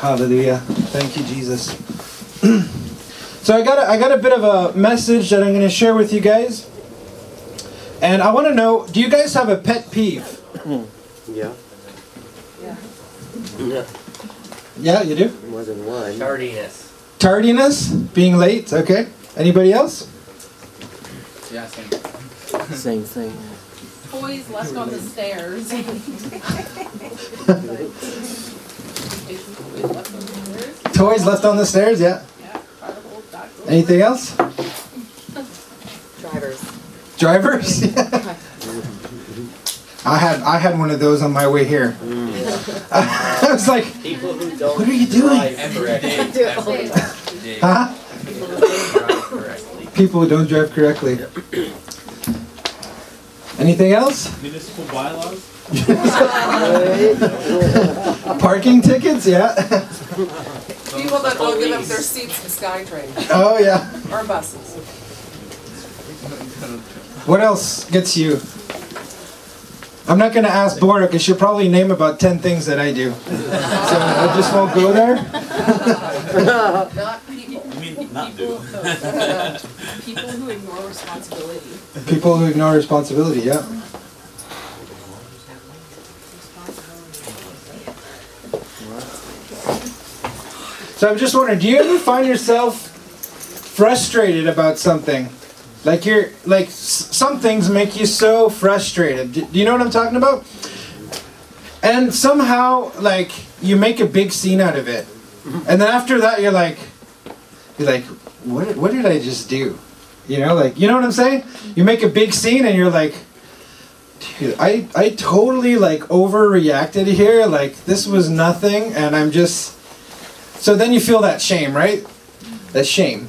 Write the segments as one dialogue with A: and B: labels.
A: Hallelujah. Thank you, Jesus. so I got a, I got a bit of a message that I'm going to share with you guys. And I want to know, do you guys have a pet peeve?
B: Yeah.
C: Yeah.
B: Yeah.
A: Yeah, you do?
B: More than one.
D: Tardiness.
A: Tardiness, being late, okay. Anybody else?
D: Yeah, same.
B: Same thing.
C: Toys left on the stairs.
A: Toys left on the stairs, yeah.
C: Yeah, try to hold back the-
A: Anything else?
E: Drivers.
A: Drivers? I had I had one of those on my way here. I was like,
D: People who don't
A: What are you doing?
D: drive correctly.
E: Do it all the time.
A: huh?
D: People who don't drive correctly.
A: People who don't drive correctly. Anything else?
F: Municipal bylaws?
A: Parking tickets? Yeah.
E: People that don't give up their seats in SkyTrain
A: Oh yeah.
E: or buses.
A: What else gets you? I'm not gonna ask Bora because she'll probably name about ten things that I do. So I just won't go there.
E: Not people.
F: You mean not do?
C: People who ignore responsibility.
A: People who ignore responsibility. Yeah. So I'm just wondering, do you ever find yourself frustrated about something? Like you're like some things make you so frustrated. Do do you know what I'm talking about? And somehow like you make a big scene out of it. And then after that you're like you're like what what did I just do? You know, like you know what I'm saying? You make a big scene and you're like dude, I I totally like overreacted here. Like this was nothing and I'm just so then you feel that shame, right? That shame.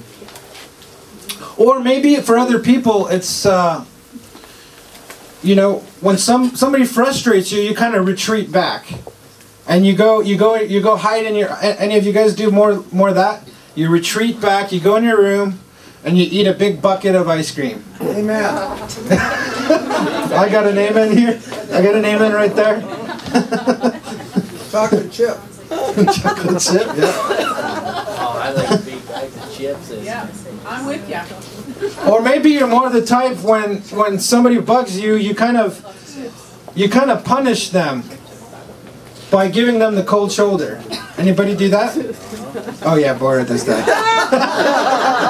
A: Or maybe for other people, it's uh, you know when some somebody frustrates you, you kind of retreat back, and you go you go you go hide in your. Any of you guys do more more of that? You retreat back. You go in your room, and you eat a big bucket of ice cream. Amen. I got an amen here. I got an amen right there.
G: Chocolate chip.
A: Chocolate chip. Yeah.
D: Oh, I like big bags of chips
C: Yeah, I'm with you.
A: Or maybe you're more the type when when somebody bugs you, you kind of you kind of punish them by giving them the cold shoulder. Anybody do that? Oh yeah, Bora does that.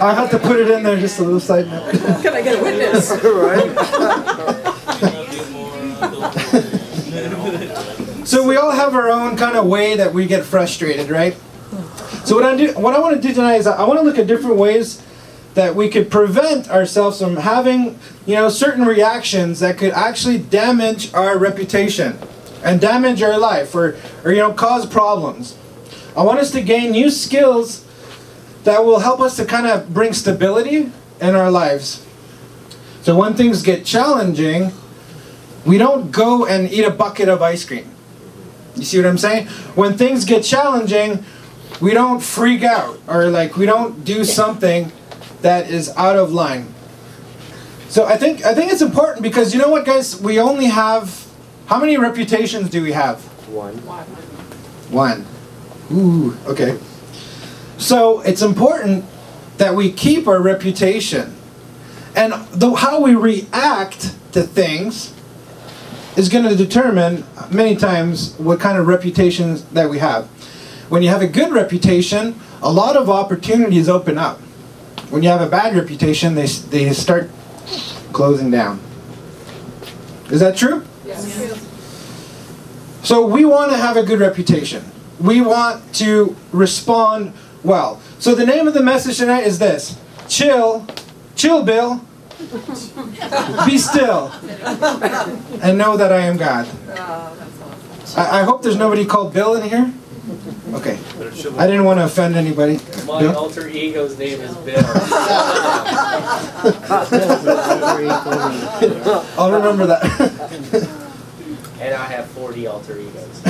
A: I have to put it in there just a little side note.
E: Can I get a witness?
A: So we all have our own kind of way that we get frustrated, right? So what I do, what I want to do tonight is I want to look at different ways that we could prevent ourselves from having, you know, certain reactions that could actually damage our reputation and damage our life or, or you know, cause problems. I want us to gain new skills that will help us to kind of bring stability in our lives. So when things get challenging, we don't go and eat a bucket of ice cream. You see what I'm saying? When things get challenging, we don't freak out or like we don't do something that is out of line. So I think I think it's important because you know what guys, we only have how many reputations do we have?
B: One.
A: One. Ooh, okay. So it's important that we keep our reputation. And the, how we react to things is going to determine many times what kind of reputations that we have. When you have a good reputation, a lot of opportunities open up. When you have a bad reputation, they, they start closing down. Is that true? So we want to have a good reputation. We want to respond well. So the name of the message tonight is this: Chill, chill, Bill. Be still, and know that I am God. I, I hope there's nobody called Bill in here. Okay, I didn't want to offend anybody.
D: my
A: Bill?
D: alter ego's name is Bill.
A: I'll remember that.
D: and I have 40 alter egos.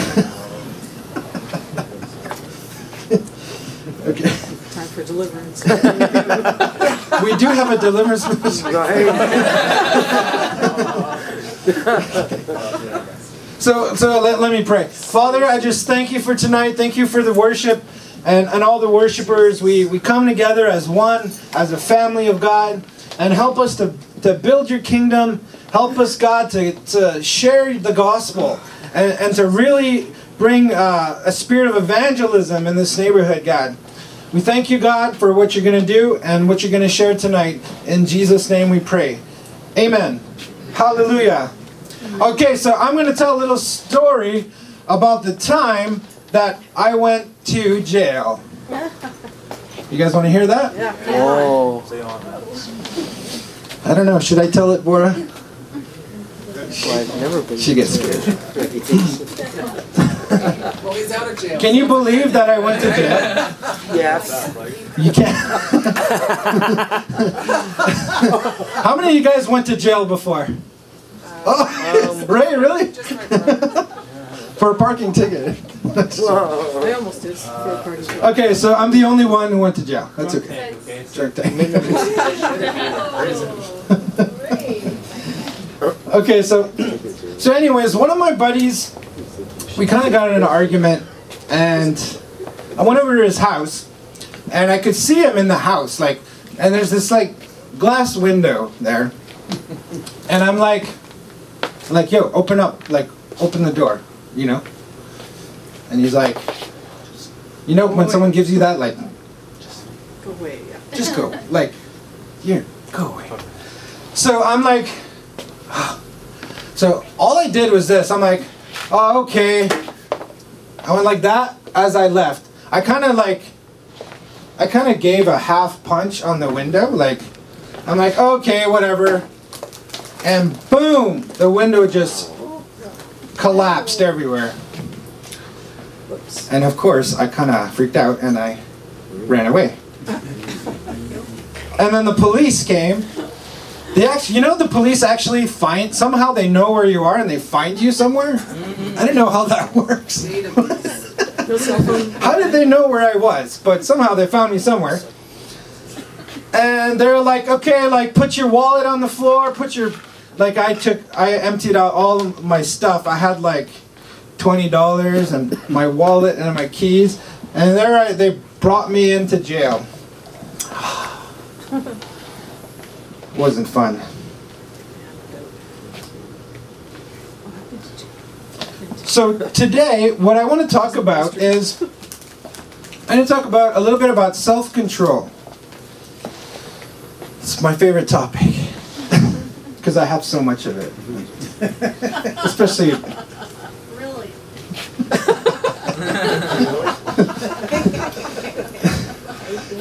A: okay,
E: Time for deliverance.
A: we do have a deliverance ministry. So, so let, let me pray. Father, I just thank you for tonight. Thank you for the worship and, and all the worshipers. We, we come together as one, as a family of God, and help us to, to build your kingdom. Help us, God, to, to share the gospel and, and to really bring uh, a spirit of evangelism in this neighborhood, God. We thank you, God, for what you're going to do and what you're going to share tonight. In Jesus' name we pray. Amen. Hallelujah. Okay, so I'm going to tell a little story about the time that I went to jail. You guys want to hear that? Yeah.
B: Oh,
A: I don't know. Should I tell it, Bora?
B: well, I've never been.
A: She gets scared.
E: Well, he's out of jail.
A: Can you believe that I went to jail?
B: Yes.
A: You can't. How many of you guys went to jail before? Uh, oh, um, Ray, really?
E: Just right there.
A: For a parking ticket.
B: Whoa.
E: I almost did for a party.
A: Okay, so I'm the only one who went to jail. That's okay.
F: Okay.
A: Tank. okay, so so anyways, one of my buddies, we kind of got in an argument, and I went over to his house, and I could see him in the house, like, and there's this like glass window there, and I'm like, like, yo, open up, like, open the door, you know, and he's like, you know, when someone gives you that, like,
E: Go away, yeah.
A: just go. Like, here, go away. So I'm like, so all I did was this. I'm like, oh, okay. Oh, I went like that as I left. I kind of like, I kind of gave a half punch on the window. Like, I'm like, okay, whatever. And boom, the window just collapsed everywhere. And of course, I kind of freaked out and I ran away. And then the police came. They actually, you know, the police actually find somehow they know where you are and they find you somewhere. I didn't know how that works.
E: Database. No cell phone.
A: How did they know where I was? But somehow they found me somewhere. And they're like, okay, like put your wallet on the floor, put your like I took I emptied out all of my stuff. I had like twenty dollars and my wallet and my keys. And there I, they brought me into jail. Wasn't fun. So today, what I want to talk about is I want to talk about a little bit about self-control. It's my favorite topic because I have so much of it, especially.
C: Really?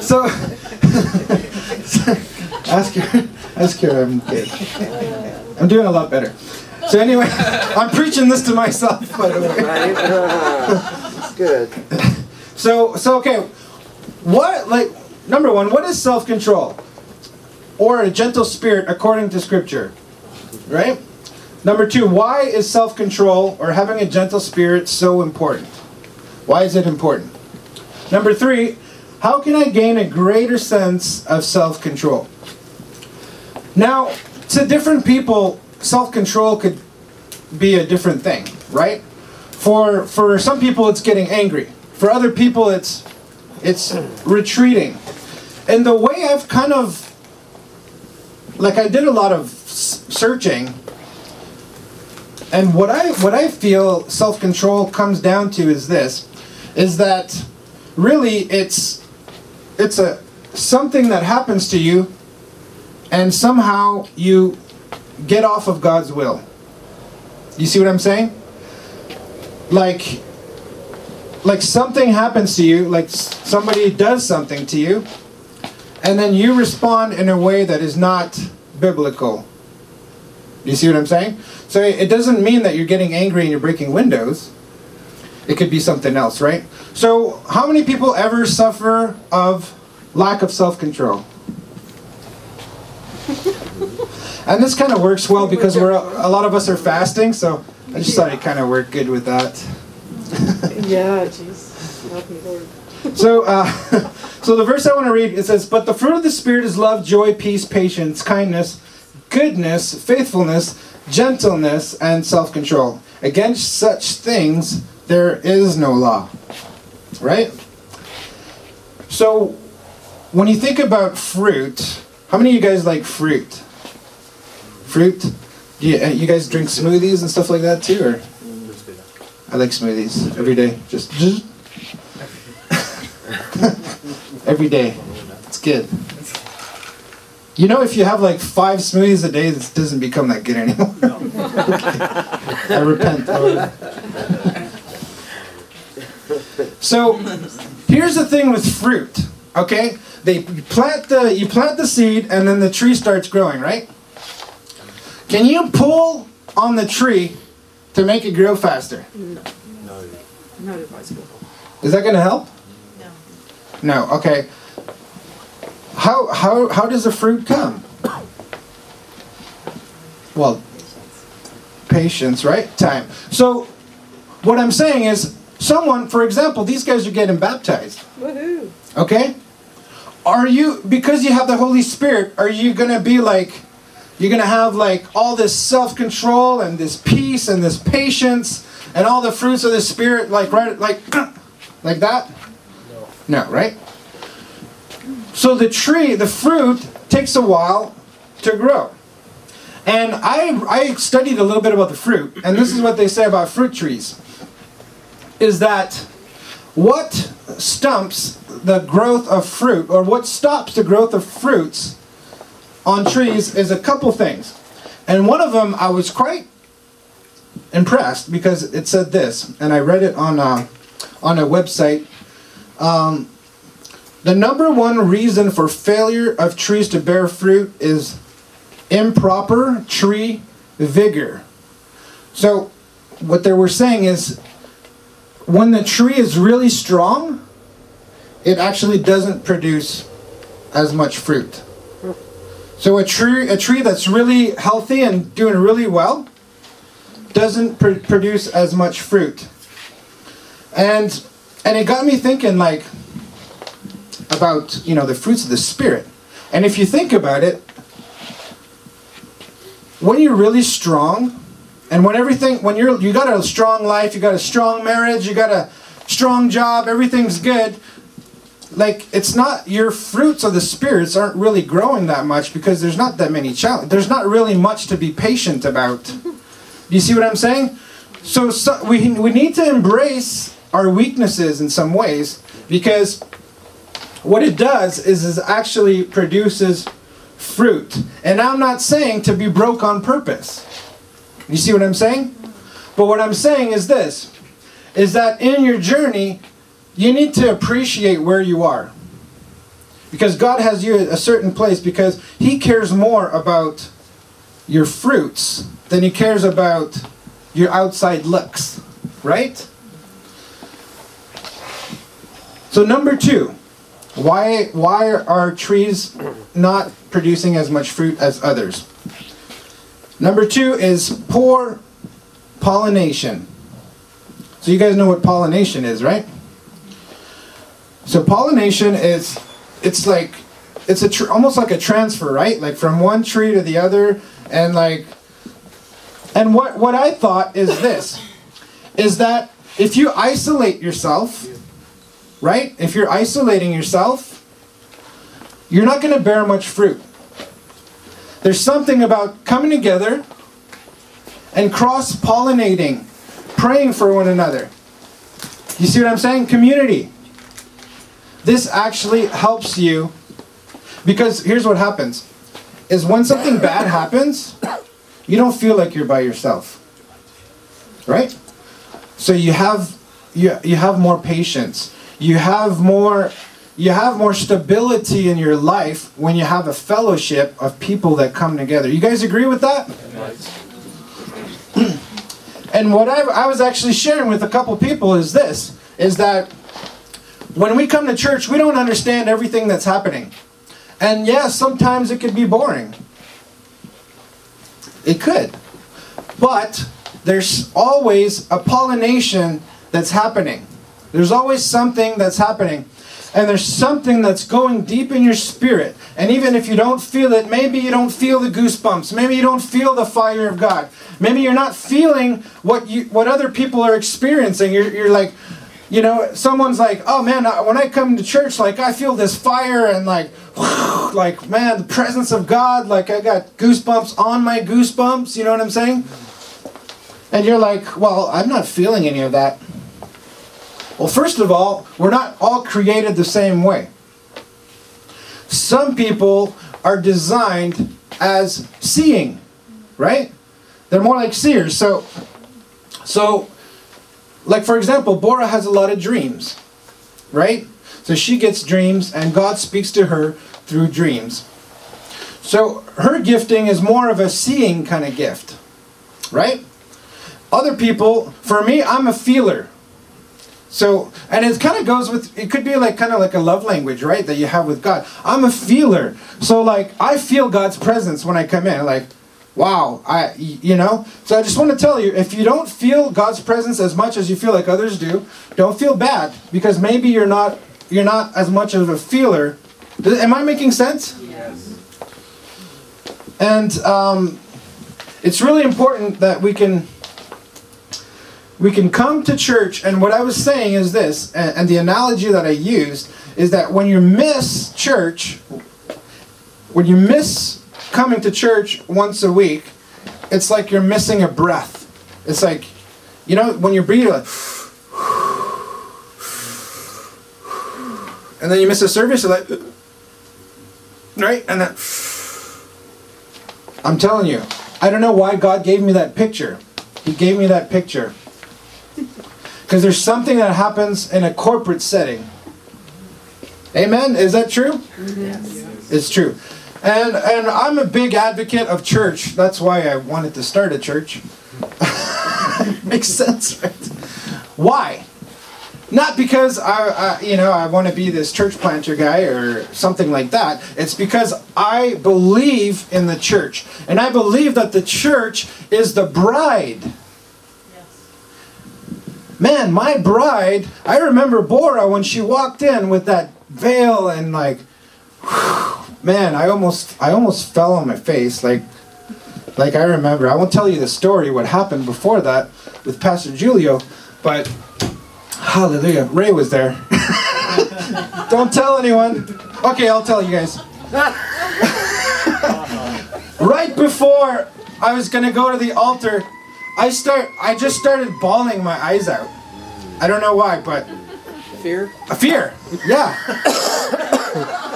A: So, ask her, ask her. I'm good. I'm doing a lot better. So anyway, I'm preaching this to myself, by the way.
B: Right? Uh, good.
A: So, so okay, what like number one? What is self-control, or a gentle spirit according to Scripture? Right. Number two, why is self-control or having a gentle spirit so important? Why is it important? Number three, how can I gain a greater sense of self-control? Now, to different people, self-control could be a different thing, right? For for some people it's getting angry. For other people it's it's retreating. And the way I've kind of like I did a lot of searching and what I what I feel self-control comes down to is this is that really it's it's a something that happens to you and somehow you get off of God's will. You see what I'm saying? Like like something happens to you, like somebody does something to you, and then you respond in a way that is not biblical. You see what I'm saying? So it doesn't mean that you're getting angry and you're breaking windows. It could be something else, right? So, how many people ever suffer of lack of self control? And this kind of works well because we're a lot of us are fasting, so I just thought it kind of worked good with that.
E: Yeah, jeez. Help me, Lord.
A: So, uh, so the verse I want to read it says, "But the fruit of the spirit is love, joy, peace, patience, kindness, goodness, faithfulness, gentleness, and self-control. Against such things there is no law. Right? So, when you think about fruit, how many of you guys like fruit? Fruit? Yeah, uh, you guys drink smoothies and stuff like that too, or? I like smoothies every day. Just every day. It's good. You know, if you have like five smoothies a day, this doesn't become that good anymore. I repent. So, here's the thing with fruit. Okay, they you plant the you plant the seed, and then the tree starts growing, right? Can you pull on the tree to make it grow faster? No. No.
B: Not advisable.
A: Is that going to help? No. No. Okay. How how how does the fruit come? Well, patience, right? Time. So, what I'm saying is, someone, for example, these guys are getting baptized.
E: Woohoo.
A: Okay? Are you because you have the Holy Spirit, are you going to be like you're going to have like all this self-control and this peace and this patience and all the fruits of the spirit like right like like that? No, right? So the tree, the fruit takes a while to grow. And I I studied a little bit about the fruit, and this is what they say about fruit trees. Is that what stumps the growth of fruit, or what stops the growth of fruits on trees, is a couple things. And one of them I was quite impressed because it said this, and I read it on a, on a website. Um, the number one reason for failure of trees to bear fruit is improper tree vigor. So, what they were saying is when the tree is really strong, it actually doesn't produce as much fruit. So a tree, a tree that's really healthy and doing really well, doesn't pr- produce as much fruit. And and it got me thinking like about you know the fruits of the spirit. And if you think about it, when you're really strong, and when everything when you're you got a strong life, you got a strong marriage, you got a strong job, everything's good. Like it's not your fruits of the spirits aren't really growing that much because there's not that many challenge. There's not really much to be patient about. Do you see what I'm saying? So, so we we need to embrace our weaknesses in some ways because what it does is is actually produces fruit. And I'm not saying to be broke on purpose. You see what I'm saying? But what I'm saying is this is that in your journey you need to appreciate where you are. Because God has you at a certain place because he cares more about your fruits than he cares about your outside looks, right? So number 2, why why are trees not producing as much fruit as others? Number 2 is poor pollination. So you guys know what pollination is, right? So pollination is it's like it's a tr- almost like a transfer, right? Like from one tree to the other and like and what what I thought is this is that if you isolate yourself, right? If you're isolating yourself, you're not going to bear much fruit. There's something about coming together and cross pollinating, praying for one another. You see what I'm saying? Community. This actually helps you because here's what happens is when something bad happens, you don't feel like you're by yourself. Right? So you have you, you have more patience. You have more you have more stability in your life when you have a fellowship of people that come together. You guys agree with that? and what I, I was actually sharing with a couple people is this is that when we come to church, we don't understand everything that's happening. And yes, sometimes it could be boring. It could. But there's always a pollination that's happening. There's always something that's happening. and there's something that's going deep in your spirit. And even if you don't feel it, maybe you don't feel the goosebumps. Maybe you don't feel the fire of God. Maybe you're not feeling what you what other people are experiencing. You're, you're like, you know, someone's like, oh man, when I come to church, like I feel this fire and like, like man, the presence of God. Like I got goosebumps on my goosebumps. You know what I'm saying? And you're like, well, I'm not feeling any of that. Well, first of all, we're not all created the same way. Some people are designed as seeing, right? They're more like seers. So, so, like for example, Bora has a lot of dreams, right? So she gets dreams, and God speaks to her through dreams. So her gifting is more of a seeing kind of gift, right? Other people, for me, I'm a feeler. So, and it kind of goes with, it could be like kind of like a love language, right? That you have with God. I'm a feeler. So, like, I feel God's presence when I come in. Like, wow, I, you know? So, I just want to tell you if you don't feel God's presence as much as you feel like others do, don't feel bad because maybe you're not, you're not as much of a feeler. Am I making sense?
F: Yes.
A: And um, it's really important that we can we can come to church. And what I was saying is this, and, and the analogy that I used is that when you miss church, when you miss coming to church once a week, it's like you're missing a breath. It's like, you know, when you breathe, you're like, and then you miss a service, you're like, right, and then. I'm telling you, I don't know why God gave me that picture. He gave me that picture. Because there's something that happens in a corporate setting. Amen? Is that true? It's true. And and I'm a big advocate of church. That's why I wanted to start a church. Makes sense, right? Why? Not because I, I you know I want to be this church planter guy or something like that. It's because I believe in the church, and I believe that the church is the bride. Man, my bride. I remember Bora when she walked in with that veil and like, man, I almost I almost fell on my face like. Like I remember, I won't tell you the story what happened before that with Pastor Julio, but Hallelujah. Ray was there. Don't tell anyone. Okay, I'll tell you guys. right before I was gonna go to the altar, I start I just started bawling my eyes out. I don't know why, but
B: Fear?
A: a fear. Yeah.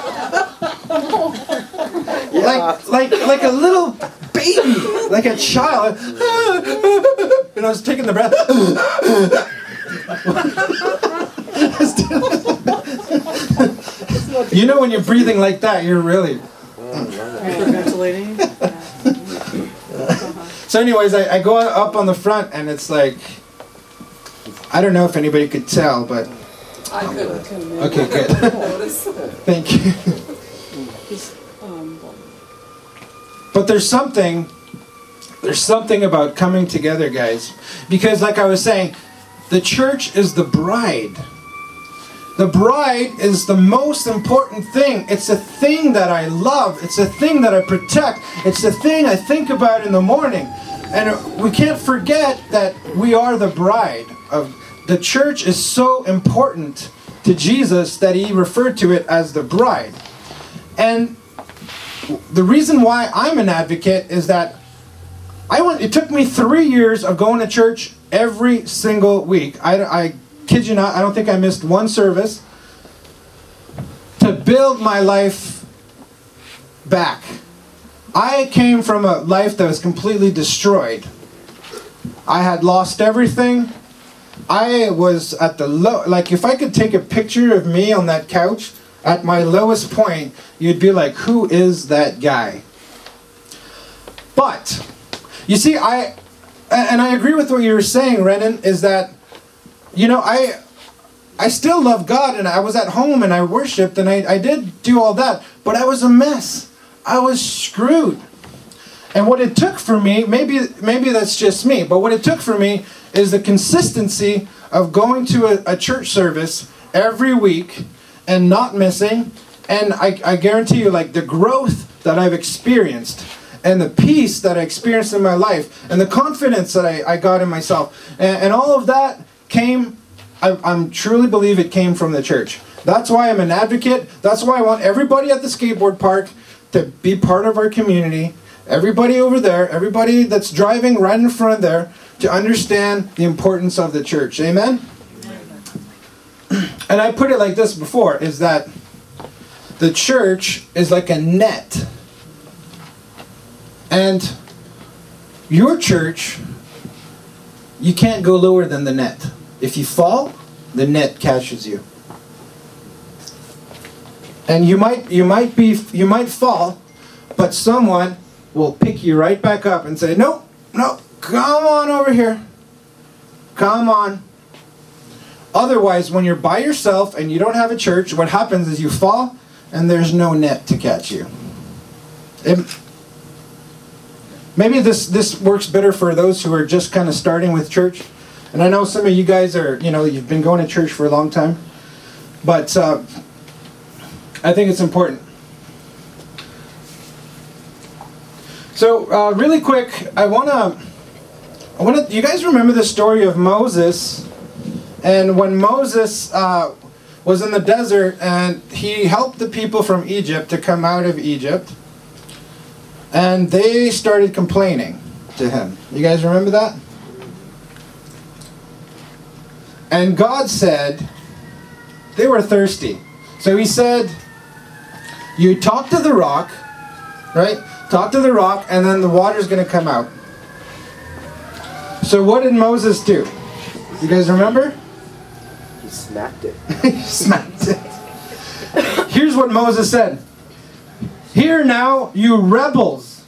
A: like like like a little baby, like a child. and I was taking the breath. you know when you're breathing like that, you're really.
B: Hyperventilating?
A: So, anyways, I, I go up on the front and it's like, I don't know if anybody could tell, but
E: I couldn't
A: okay, good.
E: notice.
A: Thank you.
B: Um,
A: But there's something, there's something about coming together, guys, because like I was saying, the church is the bride. The bride is the most important thing. It's a thing that I love. It's a thing that I protect. It's the thing I think about in the morning. And we can't forget that we are the bride of the church is so important to Jesus that he referred to it as the bride. And the reason why I'm an advocate is that I went. It took me three years of going to church every single week. I, I kid you not. I don't think I missed one service to build my life back. I came from a life that was completely destroyed. I had lost everything. I was at the low. Like if I could take a picture of me on that couch at my lowest point, you'd be like, "Who is that guy?" But you see, I and I agree with what you were saying, Renan. Is that you know I I still love God and I was at home and I worshiped and I, I did do all that, but I was a mess. I was screwed. And what it took for me, maybe maybe that's just me, but what it took for me is the consistency of going to a, a church service every week and not missing. And I, I guarantee you, like the growth that I've experienced and the peace that I experienced in my life and the confidence that I, I got in myself and, and all of that came, I I'm truly believe it came from the church. That's why I'm an advocate. That's why I want everybody at the skateboard park to be part of our community. Everybody over there, everybody that's driving right in front of there, to understand the importance of the church. Amen? And I put it like this before is that the church is like a net. And your church, you can't go lower than the net. If you fall, the net catches you. And you might you might be you might fall, but someone will pick you right back up and say, "Nope, no, come on over here. Come on." Otherwise, when you're by yourself and you don't have a church, what happens is you fall and there's no net to catch you. It- maybe this this works better for those who are just kind of starting with church. And I know some of you guys are, you know, you've been going to church for a long time. But uh, I think it's important. So, uh, really quick, I want to. I want to. You guys remember the story of Moses? And when Moses uh, was in the desert and he helped the people from Egypt to come out of Egypt, and they started complaining to him. You guys remember that? And God said, they were thirsty. So he said, You talk to the rock, right? Talk to the rock, and then the water's going to come out. So what did Moses do? You guys remember?
D: Smacked it.
A: smacked it. Here's what Moses said Hear now, you rebels.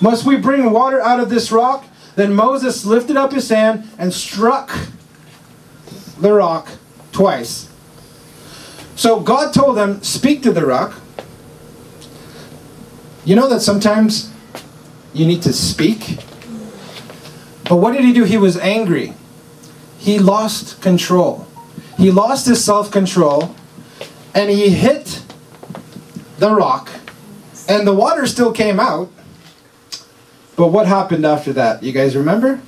A: Must we bring water out of this rock? Then Moses lifted up his hand and struck the rock twice. So God told them, Speak to the rock. You know that sometimes you need to speak? But what did he do? He was angry. He lost control. He lost his self control and he hit the rock. And the water still came out. But what happened after that? You guys remember?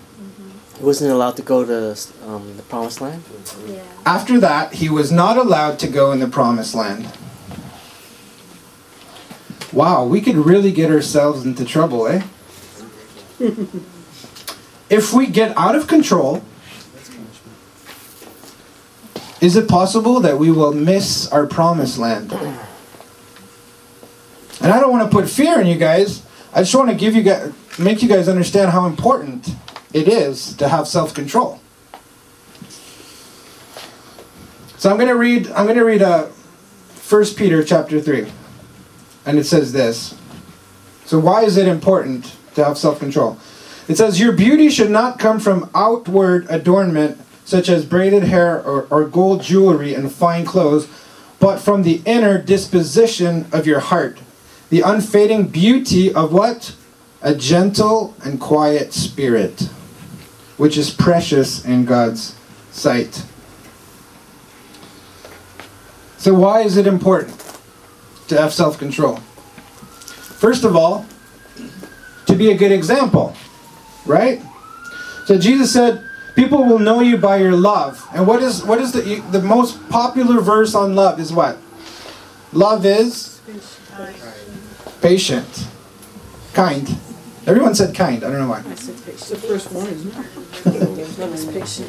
G: He wasn't allowed to go to um, the promised land.
H: Yeah.
A: After that, he was not allowed to go in the promised land. Wow, we could really get ourselves into trouble, eh? if we get out of control, is it possible that we will miss our promised land? And I don't want to put fear in you guys. I just want to give you guys, make you guys understand how important it is to have self-control. So I'm going to read I'm going to read uh, 1 Peter chapter 3. And it says this. So why is it important to have self-control? It says your beauty should not come from outward adornment such as braided hair or, or gold jewelry and fine clothes, but from the inner disposition of your heart, the unfading beauty of what? A gentle and quiet spirit, which is precious in God's sight. So, why is it important to have self control? First of all, to be a good example, right? So, Jesus said, People will know you by your love. And what is what is the the most popular verse on love is what? Love is patient, kind. Everyone said kind. I don't know why.
B: It's the first one, isn't it? Love is patient.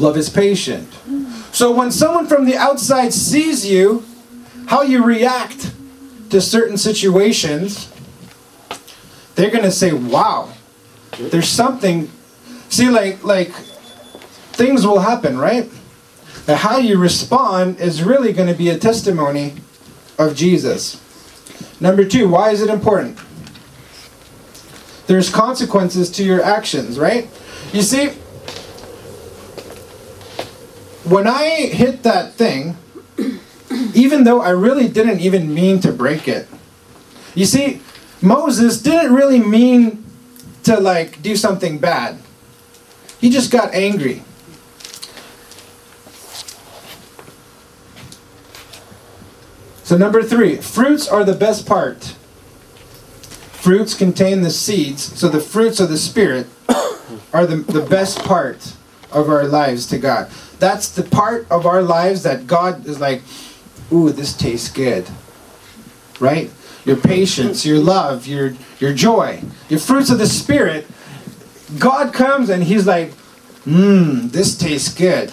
A: Love is patient. So when someone from the outside sees you, how you react to certain situations, they're gonna say, "Wow, there's something." See, like like things will happen, right? Now, how you respond is really going to be a testimony of Jesus. Number two, why is it important? There's consequences to your actions, right? You see, when I hit that thing, even though I really didn't even mean to break it, you see, Moses didn't really mean to like do something bad. He just got angry. So number three, fruits are the best part. Fruits contain the seeds, so the fruits of the Spirit are the, the best part of our lives to God. That's the part of our lives that God is like, ooh, this tastes good. Right? Your patience, your love, your your joy, your fruits of the Spirit. God comes and He's like, mmm, this tastes good.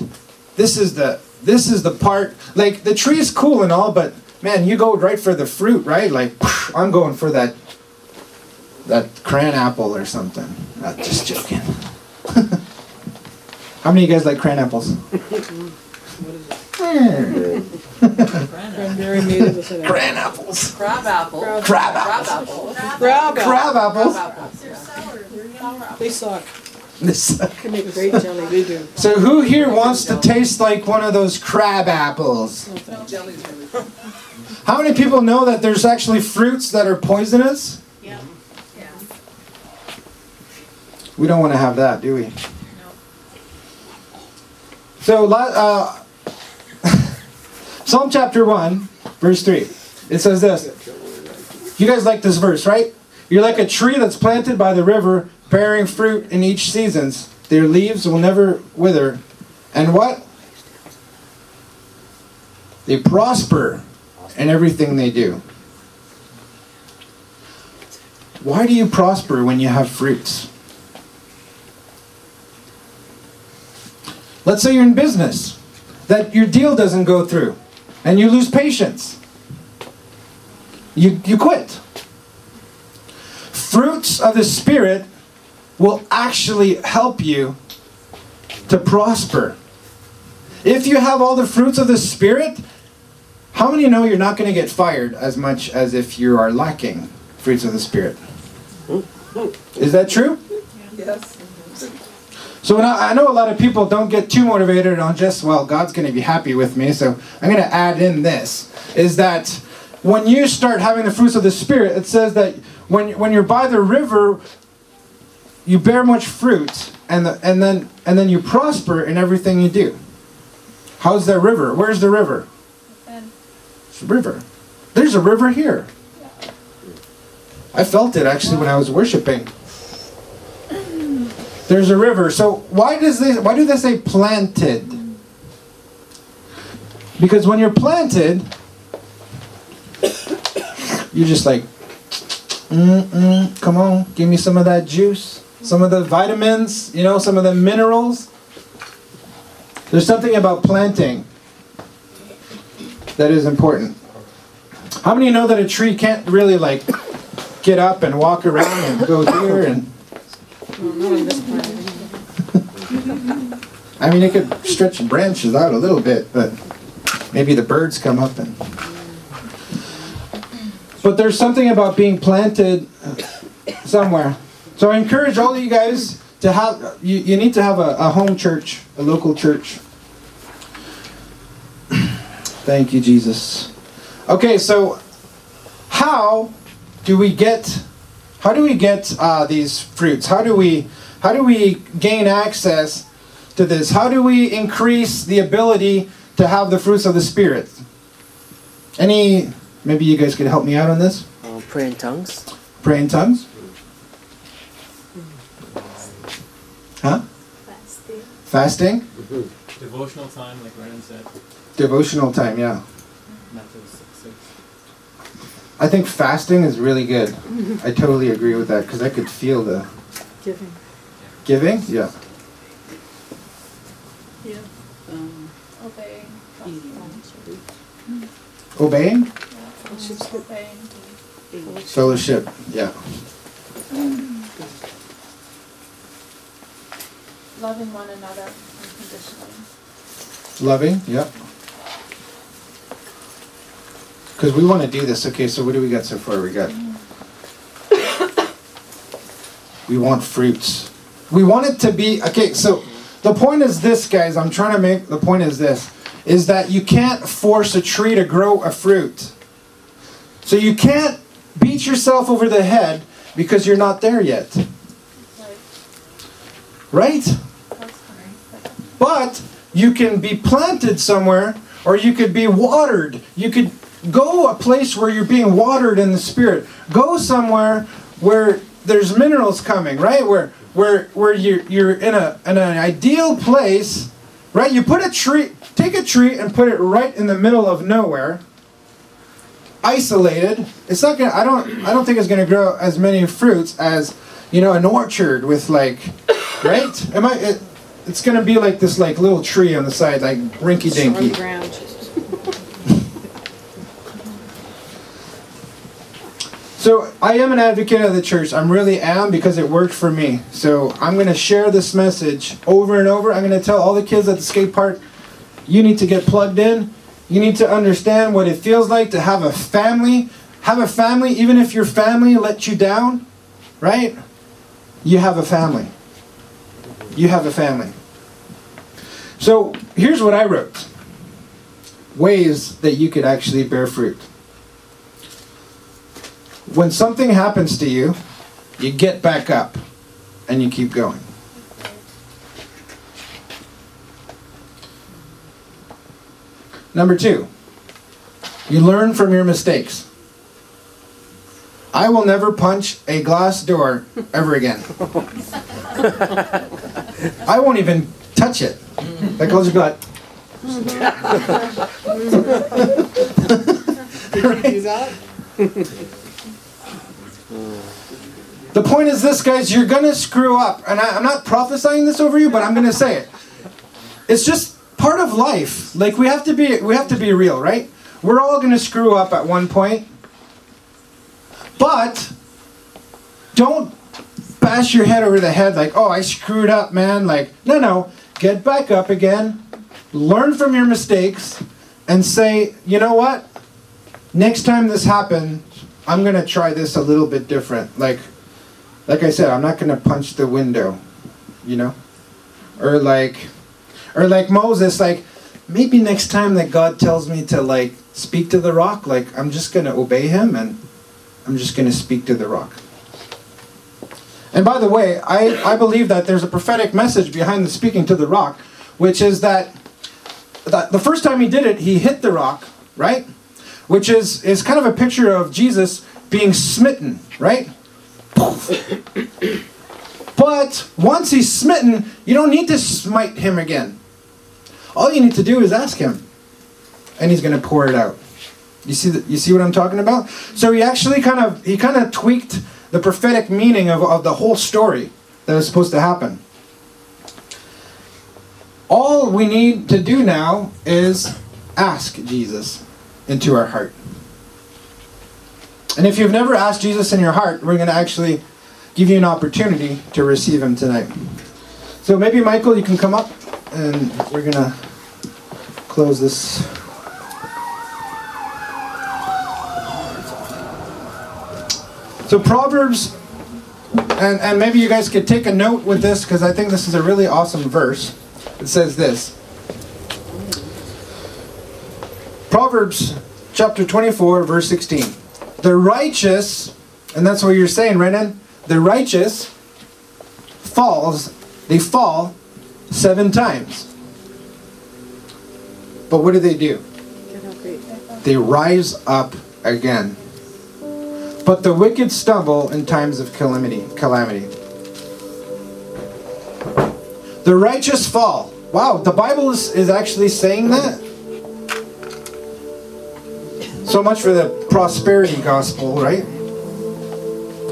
A: This is the this is the part like the tree is cool and all, but man, you go right for the fruit, right? Like I'm going for that that cran apple or something. Not just joking. How many of you guys like cran apples?
B: Cranberry made with an
A: cran apples.
E: Crab apple.
B: Crab-
A: Crab
E: Crab
A: apples.
B: Crab apple.
A: Crab apples.
E: Crab apples.
B: They suck.
A: This-
B: They make great jelly. They do.
A: So who here wants to taste like one of those crab apples?
E: Jelly's really.
A: How many people know that there's actually fruits that are poisonous?
C: Yeah. Yeah.
A: We don't want to have that, do we? No. So, la- uh, Psalm chapter 1, verse 3. It says this. You guys like this verse, right? You're like a tree that's planted by the river, bearing fruit in each seasons. Their leaves will never wither. And what? They prosper in everything they do. Why do you prosper when you have fruits? Let's say you're in business, that your deal doesn't go through, and you lose patience. You, you quit. Fruits of the Spirit will actually help you to prosper. If you have all the fruits of the Spirit, how many know you're not going to get fired as much as if you are lacking fruits of the Spirit? Hmm. Hmm. Is that true?
E: Yes.
A: So I, I know a lot of people don't get too motivated on just well God's going to be happy with me, so I'm going to add in this is that when you start having the fruits of the spirit, it says that when when you're by the river, you bear much fruit, and the, and then and then you prosper in everything you do. How's that river? Where's the river? It's a river. There's a river here. I felt it actually when I was worshiping. There's a river. So why does they why do they say planted? Because when you're planted, you're just like, mm-mm, come on, give me some of that juice, some of the vitamins, you know, some of the minerals. There's something about planting that is important. How many know that a tree can't really like get up and walk around and go here and
B: Well, not on this planet.
A: I mean, it could stretch branches out a little bit, but maybe the birds come up and. But there's something about being planted somewhere. So I encourage all of you guys to have, you, you need to have a, a home church, a local church. Thank you, Jesus. Okay, so how do we get, how do we get uh, these fruits? How do we, how do we gain access to this? How do we increase the ability to have the fruits of the Spirit? Any, maybe you guys could help me out on this?
G: Uh, pray in tongues.
A: Pray in tongues? Huh? Fasting? Fasting.
F: Devotional time, like Brennan said.
A: Devotional time, yeah.
F: Matthew 6 6.
A: I think fasting is really good. I totally agree with that because I could feel the
B: Giving.
A: giving. Yeah.
B: Um,
C: obeying.
A: Obeying?
B: fellowship's.
C: Obeying.
A: Fellowship. Yeah.
C: Loving one another unconditionally.
A: Loving. Yep. Because we want to do this. Okay, so what do we got so far? We got. We want fruits. We want it to be. Okay, so the point is this, guys. I'm trying to make. The point is this is that you can't force a tree to grow a fruit. So you can't beat yourself over the head because you're not there yet. Right? But you can be planted somewhere or you could be watered. You could go a place where you're being watered in the spirit. Go somewhere where there's minerals coming, right? Where where where you're you're in a in an ideal place, right? You put a tree, take a tree and put it right in the middle of nowhere. Isolated. It's not gonna. I don't. I don't think it's gonna grow as many fruits as you know an orchard with like, right? Am I? It, it's gonna be like this like little tree on the side, like rinky dinky. So I am an advocate of the church. I'm really am because it worked for me. So I'm gonna share this message over and over. I'm gonna tell all the kids at the skate park, you need to get plugged in. You need to understand what it feels like to have a family. Have a family, even if your family let you down, right? You have a family. You have a family. So here's what I wrote. Ways that you could actually bear fruit when something happens to you, you get back up and you keep going. Number two, you learn from your mistakes. I will never punch a glass door ever again. I won't even touch it. Just be like,
B: Do that?
A: The point is this, guys, you're gonna screw up. And I, I'm not prophesying this over you, but I'm gonna say it. It's just part of life. Like we have to be we have to be real, right? We're all gonna screw up at one point. But don't bash your head over the head like, oh I screwed up, man. Like, no no. Get back up again, learn from your mistakes, and say, you know what? Next time this happens, I'm gonna try this a little bit different. Like like I said, I'm not gonna punch the window, you know? Or like or like Moses, like maybe next time that God tells me to like speak to the rock, like I'm just gonna obey him and I'm just gonna speak to the rock. And by the way, I, I believe that there's a prophetic message behind the speaking to the rock, which is that, that the first time he did it, he hit the rock, right? Which is, is kind of a picture of Jesus being smitten, right? But once he's smitten, you don't need to smite him again. All you need to do is ask him, and he's going to pour it out. You see, the, you see what I'm talking about? So he actually kind of he kind of tweaked the prophetic meaning of, of the whole story that was supposed to happen. All we need to do now is ask Jesus into our heart. And if you've never asked Jesus in your heart, we're going to actually give you an opportunity to receive him tonight. So maybe Michael, you can come up and we're going to close this. So Proverbs, and, and maybe you guys could take a note with this because I think this is a really awesome verse. It says this. Proverbs chapter 24, verse 16. The righteous, and that's what you're saying, Renan, the righteous falls, they fall seven times. But what do they do? They rise up again. But the wicked stumble in times of calamity. Calamity. The righteous fall. Wow, the Bible is, is actually saying that. So much for the prosperity gospel, right?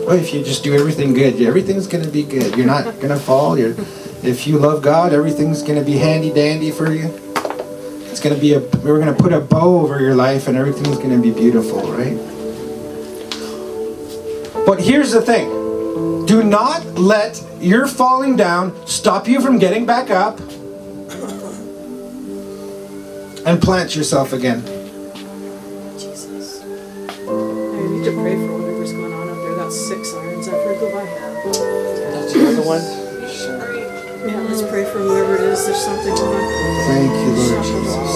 A: Well, if you just do everything good, everything's going to be good. You're not going to fall. You're, if you love God, everything's going to be handy dandy for you. It's going to be a. We're going to put a bow over your life, and everything's going to be beautiful, right? But here's the thing: do not let your falling down stop you from getting back up and plant yourself again. Thank you, Lord Jesus.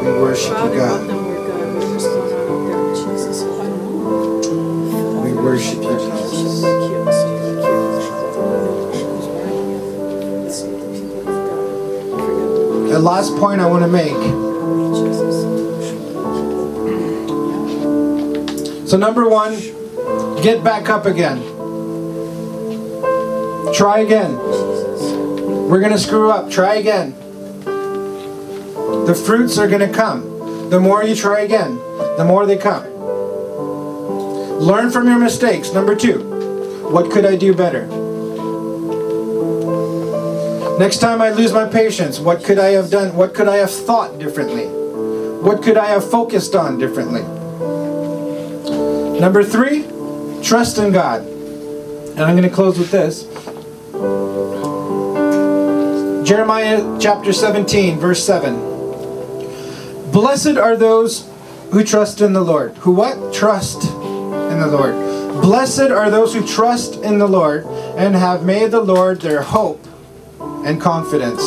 A: We worship you, God. We worship you, Jesus. The last point I want to make So, number one, get back up again. Try again. We're going to screw up. Try again. The fruits are going to come. The more you try again, the more they come. Learn from your mistakes. Number two, what could I do better? Next time I lose my patience, what could I have done? What could I have thought differently? What could I have focused on differently? Number three, trust in God. And I'm going to close with this. Jeremiah chapter 17, verse 7. Blessed are those who trust in the Lord. Who what? Trust in the Lord. Blessed are those who trust in the Lord and have made the Lord their hope and confidence.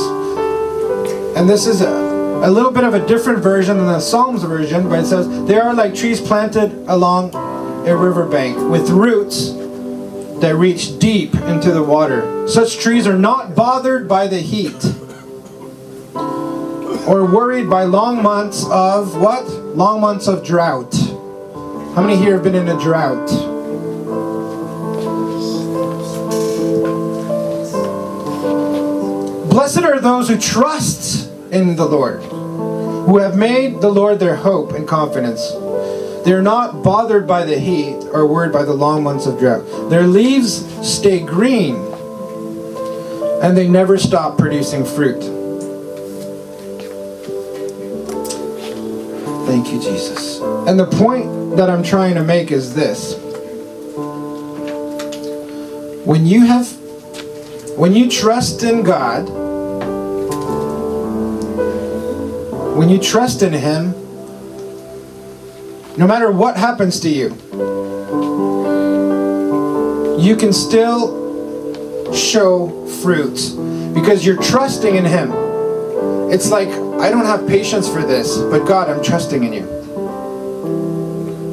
A: And this is a, a little bit of a different version than the Psalms version, but it says, They are like trees planted along a riverbank with roots that reach deep into the water. Such trees are not bothered by the heat or worried by long months of what? Long months of drought. How many here have been in a drought? Blessed are those who trust in the Lord, who have made the Lord their hope and confidence. They're not bothered by the heat or worried by the long months of drought. Their leaves stay green and they never stop producing fruit. Thank you, Jesus. And the point that I'm trying to make is this. When you have when you trust in God, when you trust in him, no matter what happens to you, you can still show fruits because you're trusting in him. It's like, I don't have patience for this, but God, I'm trusting in you.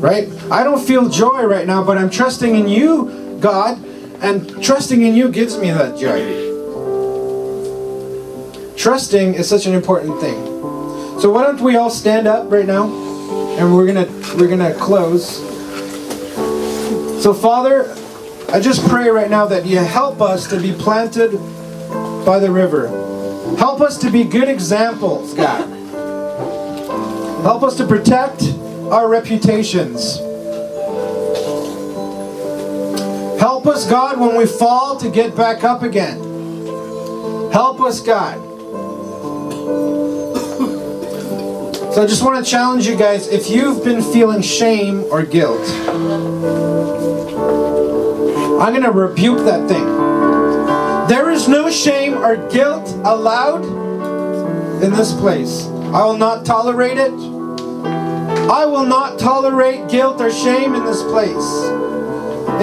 A: Right? I don't feel joy right now, but I'm trusting in you, God, and trusting in you gives me that joy. Trusting is such an important thing. So why don't we all stand up right now? And we're gonna we're gonna close. So Father, I just pray right now that you help us to be planted by the river. Help us to be good examples, God. Help us to protect our reputations. Help us, God, when we fall to get back up again. Help us, God. So I just want to challenge you guys if you've been feeling shame or guilt, I'm going to rebuke that thing. There is no shame or guilt allowed in this place. I will not tolerate it. I will not tolerate guilt or shame in this place.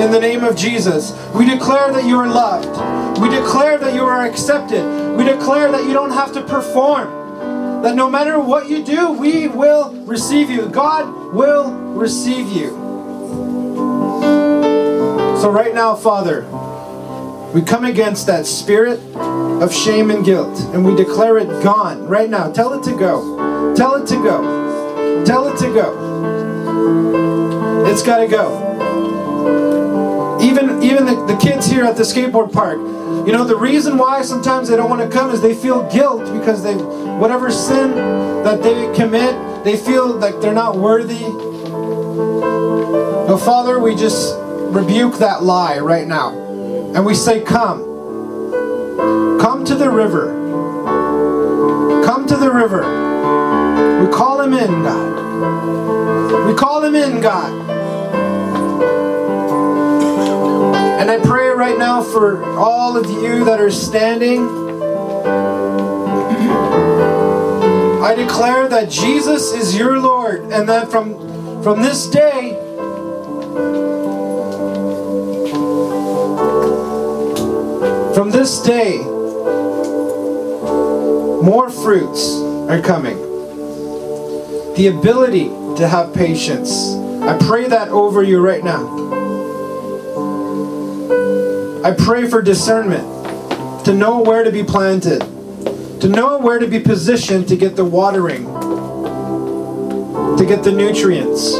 A: In the name of Jesus, we declare that you are loved. We declare that you are accepted. We declare that you don't have to perform. That no matter what you do, we will receive you. God will receive you. So, right now, Father, we come against that spirit of shame and guilt and we declare it gone right now. Tell it to go. Tell it to go. Tell it to go. It's got to go. Even even the, the kids here at the skateboard park, you know, the reason why sometimes they don't want to come is they feel guilt because they whatever sin that they commit, they feel like they're not worthy. But Father, we just rebuke that lie right now. And we say, Come. Come to the river. Come to the river. We call him in, God. We call him in, God. Right now for all of you that are standing. I declare that Jesus is your Lord and that from from this day from this day more fruits are coming. The ability to have patience. I pray that over you right now. I pray for discernment to know where to be planted, to know where to be positioned to get the watering, to get the nutrients.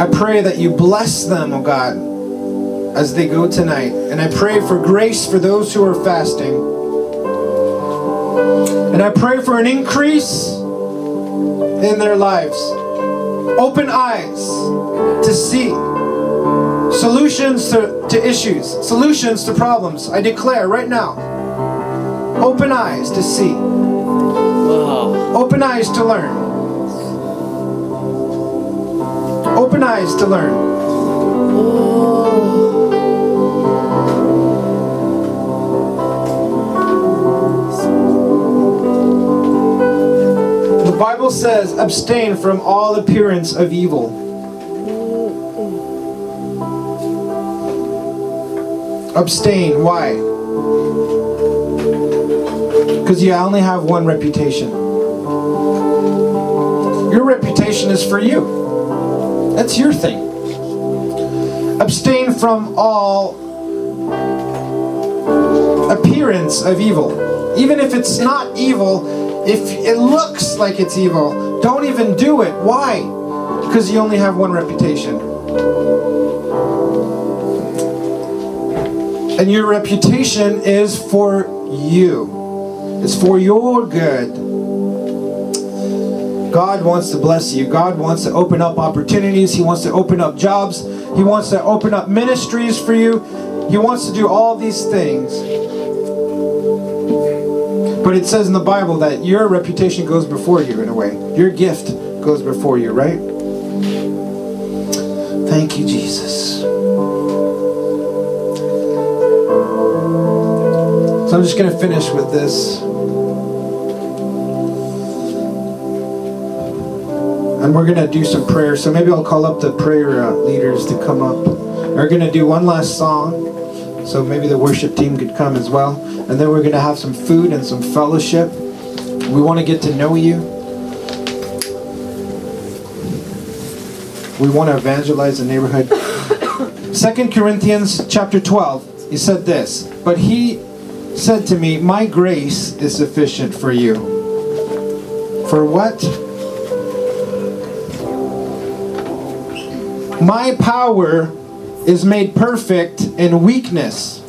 A: I pray that you bless them, oh God, as they go tonight. And I pray for grace for those who are fasting. And I pray for an increase in their lives. Open eyes to see solutions to, to issues, solutions to problems. I declare right now. Open eyes to see.
G: Wow.
A: Open eyes to learn. Open eyes to learn. The Bible says, abstain from all appearance of evil. Abstain. Why? Because you only have one reputation. Your reputation is for you. That's your thing. Abstain from all appearance of evil. Even if it's not evil, if it looks like it's evil, don't even do it. Why? Because you only have one reputation. And your reputation is for you. It's for your good. God wants to bless you. God wants to open up opportunities. He wants to open up jobs. He wants to open up ministries for you. He wants to do all these things. But it says in the Bible that your reputation goes before you in a way. Your gift goes before you, right? Thank you, Jesus. I'm just going to finish with this. And we're going to do some prayer. So maybe I'll call up the prayer uh, leaders to come up. We're going to do one last song. So maybe the worship team could come as well. And then we're going to have some food and some fellowship. We want to get to know you. We want to evangelize the neighborhood. Second Corinthians chapter 12, he said this, but he said to me, My grace is sufficient for you. For what? My power is made perfect in weakness.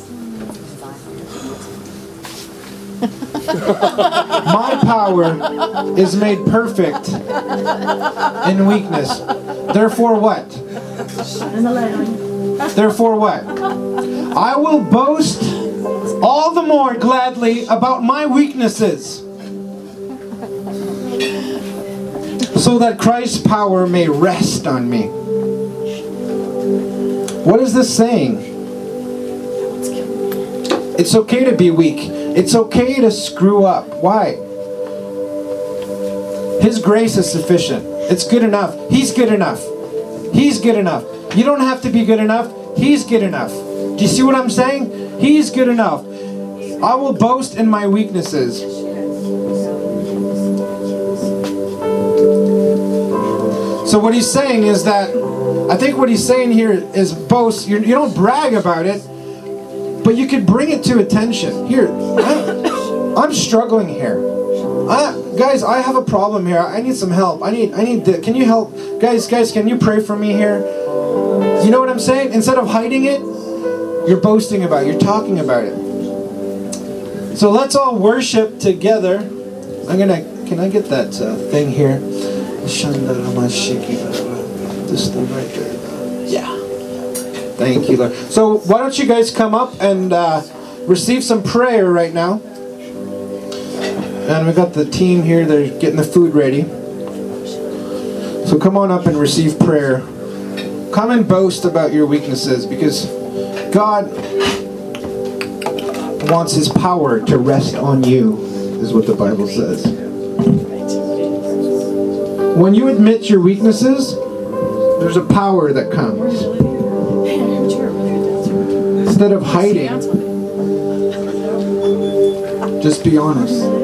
A: My power is made perfect in weakness. Therefore, what? Therefore, what? I will boast all the more gladly about my weaknesses, so that Christ's power may rest on me. What is this saying? It's okay to be weak. It's okay to screw up. Why? His grace is sufficient. It's good enough. He's good enough. He's good enough. You don't have to be good enough. He's good enough. Do you see what I'm saying? He's good enough. I will boast in my weaknesses. So what he's saying is that I think what he's saying here is boast. You're, you don't brag about it, but you could bring it to attention. Here, I'm, I'm struggling here. I, guys, I have a problem here. I need some help. I need, I need. The, can you help, guys? Guys, can you pray for me here? You know what I'm saying? Instead of hiding it, you're boasting about. it. You're talking about it. So let's all worship together. I'm gonna. Can I get that uh, thing here? This thing right there. Yeah. Thank you, Lord. So why don't you guys come up and uh, receive some prayer right now? And we've got the team here. They're getting the food ready. So come on up and receive prayer. Come and boast about your weaknesses because Wants His power to rest on you, is what the Bible says. When you admit your weaknesses, there's a power that comes. Instead of hiding, just be honest.